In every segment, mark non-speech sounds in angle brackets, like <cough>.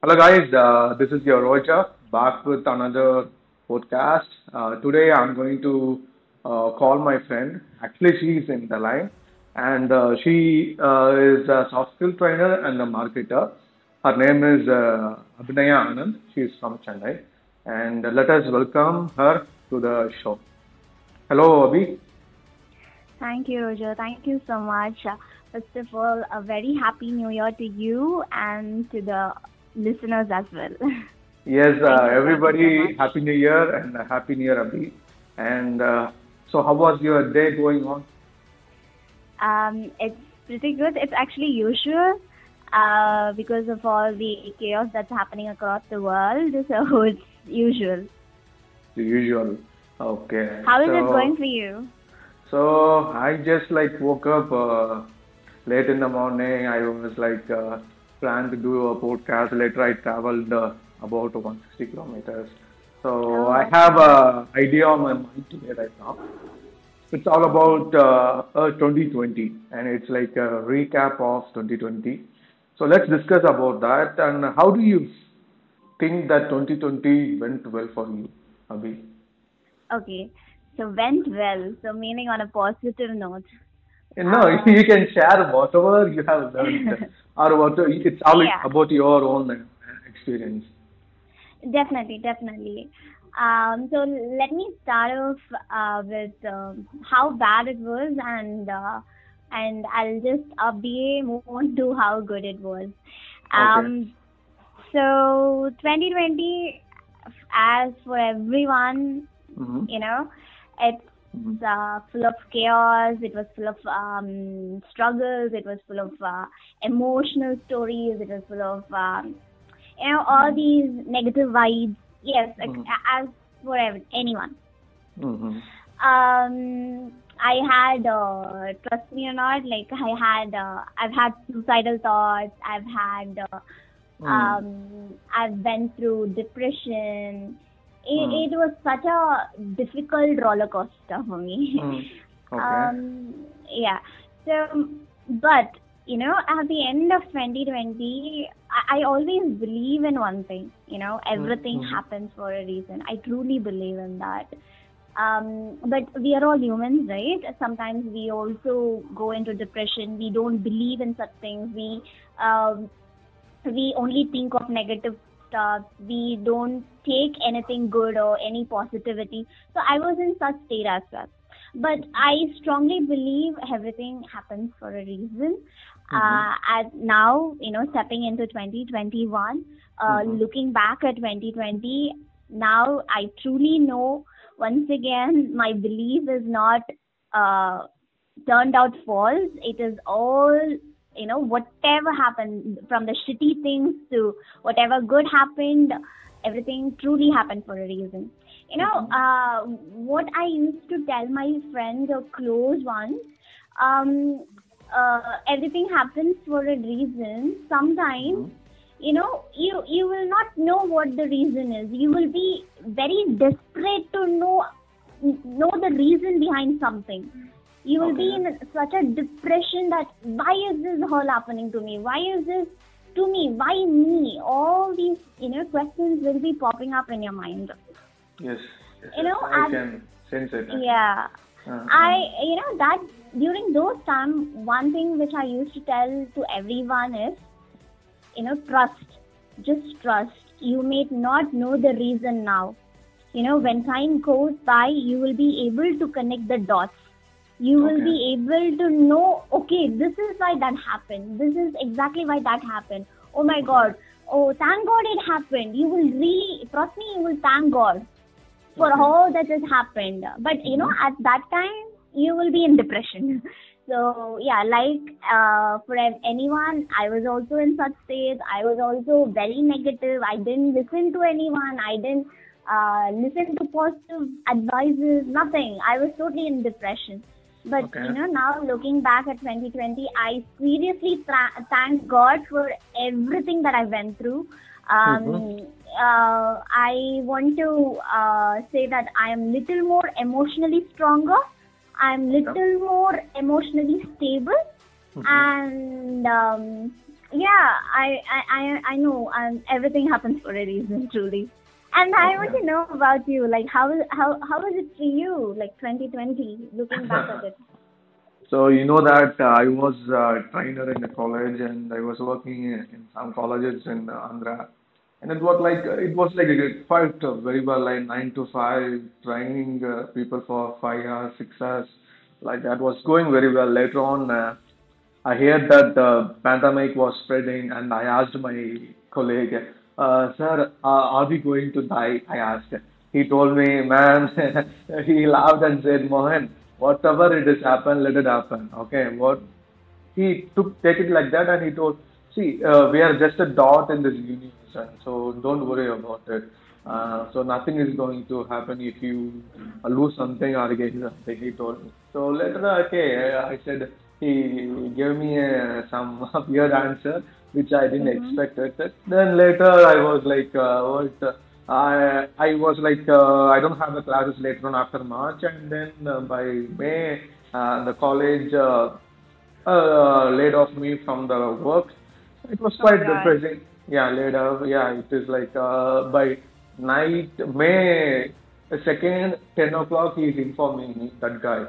Hello, guys. Uh, this is your Roja back with another podcast. Uh, today, I'm going to uh, call my friend. Actually, she's in the line, and uh, she uh, is a soft skill trainer and a marketer. Her name is uh, Abinaya Anand. She is from Chennai, and let us welcome her to the show. Hello, Abhi. Thank you, Roger. Thank you so much. Uh, First of all, a very happy new year to you and to the listeners as well. <laughs> Yes, uh, Thank you. Thank you so everybody. Happy New Year and a Happy New Year, Abhi. And uh, so, how was your day going on? Um, it's pretty good. It's actually usual uh, because of all the chaos that's happening across the world. <laughs> So it's usual. The usual. Okay. How is it going for you? so I just like woke up uh, late in the morning. I was like uh, planned to do a podcast. Later, I traveled uh, about 160 kilometers. So Oh, I have nice. a idea on my mind today right now. It's all about uh, uh, 2020, and it's like a recap of 2020. So let's discuss about that. And how do you think that 2020 went well for you, Abhi? Okay. So went well. So meaning on a positive note. No, Uh, <laughs> you can share whatever you have learned, <laughs> or what it's all yeah. about your own uh, experience. Definitely, definitely. Um, so let me start off uh, with um, how bad it was, and uh, and I'll just update move on to how good it was. Okay. Um, so 2020, as for everyone, Mm-hmm. you know, it's Mm-hmm. uh, full of chaos. It was full of um, struggles. It was full of uh, emotional stories. It was full of um, you know all these negative vibes. Yes, like, Mhm. as for anyone. Mm-hmm. Um, I had uh, trust me or not, like I had uh, I've had suicidal thoughts. I've had uh, Mm. um, I've been through depression. It, Mm. it was such a difficult roller coaster for me. Mm. <laughs> Okay. Um, yeah. So, but you know, at the end of 2020, I, I always believe in one thing. You know, everything Mhm. happens for a reason. I truly believe in that. Um, but we are all humans, right? Sometimes we also go into depression. We don't believe in such things. We um, we only think of negative We don't take anything good or any positivity. So I was in such state as well. But I strongly believe everything happens for a reason. Uh, as now, you know, stepping into 2021, uh, Mhm. looking back at 2020, now I truly know once again <laughs> my belief is not uh, turned out false. It is all, you know, whatever happened from the shitty things to whatever good happened, everything truly happened for a reason. You know, uh, what I used to tell my friends or close ones, um, uh, everything happens for a reason. Sometimes Mhm. you know you you will not know what the reason is you will be very desperate to know know the reason behind something you will be in such a depression that why is this all happening to me why is this to me why me all these you know questions will be popping up in your mind Yes. yes, you know. I and- can sense it. yeah Uh-huh. I, you know, that during those time, one thing which I used to tell to everyone is, you know, trust. Just trust. You may not know the reason now. You know, when time goes by, you will be able to connect the dots. You will Okay. be able to know, okay, this is why that happened. This is exactly why that happened. Oh my God. Oh, thank God it happened. You will really, trust me, you will thank God for Okay. all that has happened. But you know, at that time, you will be in depression. <laughs> So yeah, like uh, for anyone, I was also in such state. I was also very negative. I didn't listen to anyone. I didn't uh, listen to positive advices. Nothing. I was totally in depression. But Okay. you know, now looking back at 2020, I seriously thank God for everything that I went through. Um, Mhm. uh, I want to uh, say that I am little more emotionally stronger. I'm little more emotionally stable, Mhm. and um, yeah, I, I, I, I know. Um, everything happens for a reason, truly. And I want to know about you. Like, how how how was it for you? Like 2020, looking back at it. <laughs> So you know that uh, I was a trainer in the college and I was working in, in some colleges in uh, Andhra. And it was like it was like a quite uh, very well like nine to five training uh, people for five hours, six hours. Like that was going very well. Later on, uh, I heard that the pandemic was spreading, and I asked my colleague, uh, "Sir, uh, are we going to die?" I asked. He told me, "Man," <laughs> he laughed and said, "Mohan, whatever it is happen, let it happen. Okay, what he took take it like that, and he told, see, uh, we are just a dot in this universe, and so don't worry about it. Uh, so nothing is going to happen if you lose something or gain something. He told me. So later, okay, I said he gave me a, some <laughs> weird answer which I didn't Mm-hmm. expect it. Then later I was like, uh, what? I I was like, uh, I don't have the classes later on after March, and then uh, by May, uh, the college uh, uh, laid off me from the work. It was Oh quite God. depressing. Yeah, laid off. Yeah, it is like uh, by night May second, ten o'clock. He's informing me that guy.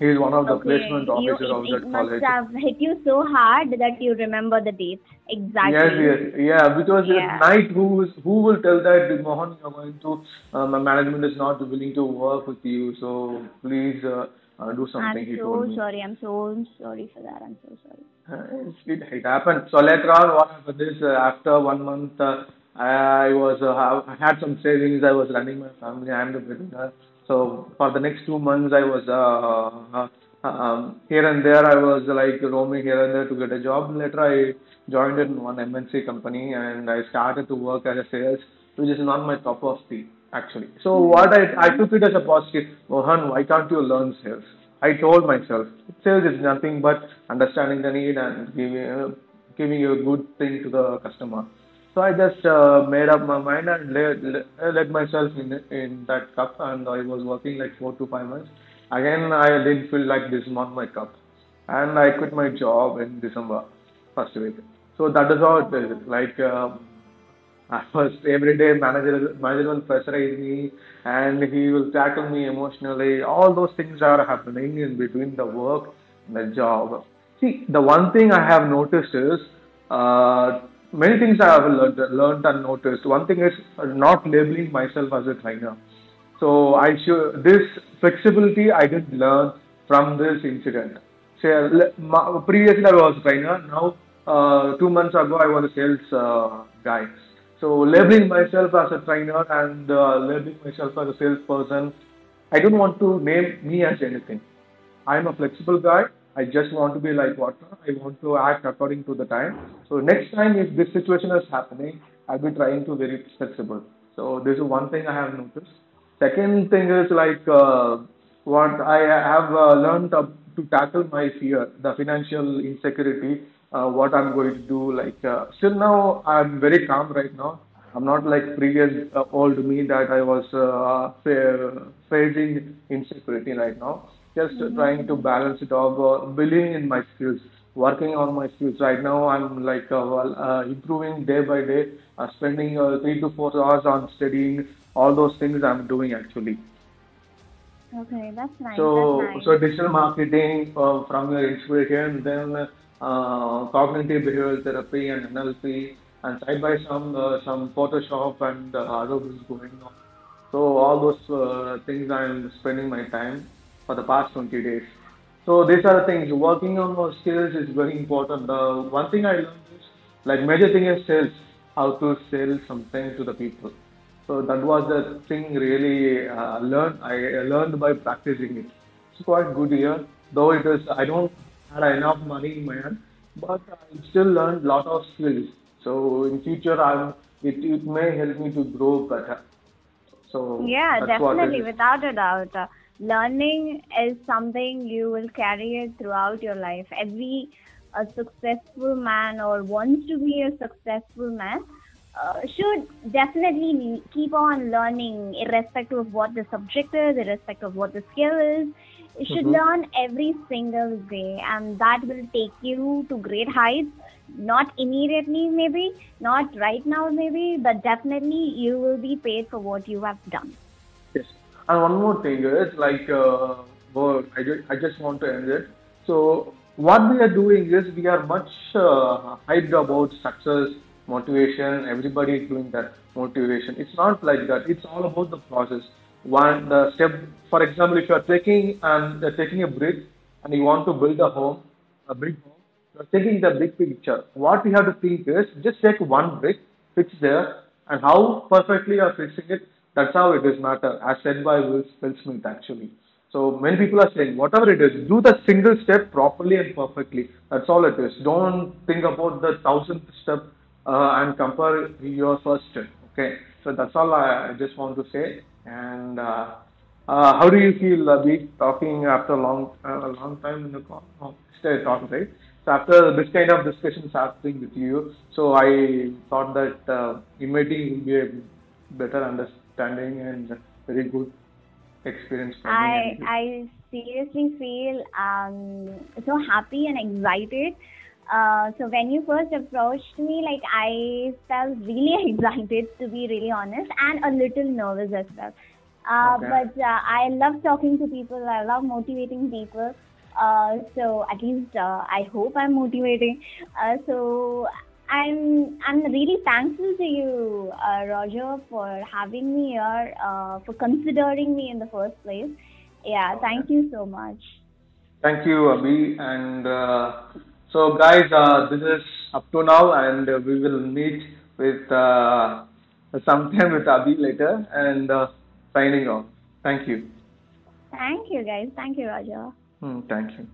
He's one of the placement Okay, you officers it, of it that must have hit you so hard that you remember the date exactly. yes, yes, yeah. Because Yeah. at night, who is who will tell that Mohan, you're going to uh, my management is not willing to work with you, so please uh, uh, do something. I'm He so sorry. I'm so sorry for that. I'm so sorry. Uh, It, it happened. So later on, what happened is uh, after one month, uh, I was uh, I had some savings. I was running my family. I'm the breadwinner. So for the next two months, I was uh, uh, um, here and there. I was like roaming here and there to get a job. Later, I joined in one MNC company and I started to work as a sales, which is not my top of tea actually. So what I I took it as a positive. Mohan, why can't you learn sales? I told myself, sales is nothing but understanding the need and giving uh, giving a good thing to the customer. So I just uh, made up my mind and let, let, myself in in that cup, and I was working like four to five months. Again, I didn't feel like this is not my cup, and I quit my job in December first week. So that is how it is. Like. Um, at first, every day manager manager will pressurize me and he will tackle me emotionally. All those things are happening in between the work and the job. See, the one thing I have noticed is uh, many things I have learned, learned and noticed. One thing is not labeling myself as a trainer. So I should this flexibility I did learn from this incident. So previously I was a trainer. Now uh, two months ago I was a sales uh, guy. So labeling myself as a trainer and uh, labeling myself as a salesperson, I don't want to name me as anything. I'm a flexible guy. I just want to be like water. I want to act according to the time. So next time, if this situation is happening, I'll be trying to be very flexible. So this is one thing I have noticed. Second thing is like uh, what I have uh, learned to, tackle my fear, the financial insecurity. Uh, what I'm going to do. Like uh, still now, I'm very calm right now. I'm not like previous uh, old me that I was uh, fa- facing insecurity right now. Just uh, trying to balance it all, uh, believing in my skills, working on my skills. Right now, I'm like uh, uh, improving day by day, uh, spending uh, three to four hours on studying. All those things I'm doing actually. Okay, that's nice. So, that's nice. so digital marketing uh, from your inspiration, then uh, cognitive behavioral therapy and NLP, and side by some uh, some Photoshop and uh, Adobe is going on. So all those uh, things I'm spending my time for the past 20 days. So these are the things. Working on those skills is very important. The one thing I learned is like major thing is sales, how to sell something to the people. So that was the thing really uh, learned. I learned by practicing it. It's quite good here, though it is I don't had enough money in my hand, but I still learned lot of skills. So in future, I'm it, it may help me to grow better. So Yeah, that's what it definitely, without a doubt. Learning is something you will carry it throughout your life. Every a successful man or wants to be a successful man uh, should definitely keep on learning, irrespective of what the subject is, irrespective of what the skill is. You should Mhm. learn every single day, and that will take you to great heights. not immediately, maybe, not right now, maybe, but definitely you will be paid for what you have done. Yes. And one more thing is like, uh, well, I, ju- I just want to end it. So what we are doing is we are much uh, hyped about success, motivation. Everybody is doing that motivation. It's not like that. It's all about the process. One the step, for example, if you are taking and uh, taking a brick and you want to build a home, a big home, you are taking the big picture. What we have to think is just take one brick, fix there, and how perfectly you are fixing it. That's how it is matter, as said by Will, Will Smith actually. So many people are saying, whatever it is, do the single step properly and perfectly. That's all it is. Don't think about the thousandth step uh, and compare your first step. Okay. So that's all I, I just want to say. And uh, uh, how do you feel, uh, be talking after a long, uh, long time in the call? Oh, talking, right? So after this kind of discussions happening with you, so I thought that uh, will be a better understanding and very good experience for I me. I seriously feel um so happy and excited. Uh, so when you first approached me, like I felt really <laughs> excited to be really honest, and a little nervous as well. Uh, Okay. But uh, I love talking to people. I love motivating people. Uh, so at least uh, I hope I'm motivating. Uh, so I'm I'm really thankful to you, uh, Roger, for having me here, uh, for considering me in the first place. Yeah, thank you so much. Thank you, Abhi. And uh, so, guys, uh, this is up to now, and uh, we will meet with uh, sometime with Abhi later. And uh, signing off. Thank you. Thank you, guys. Thank you, Roger. Hmm, thank you.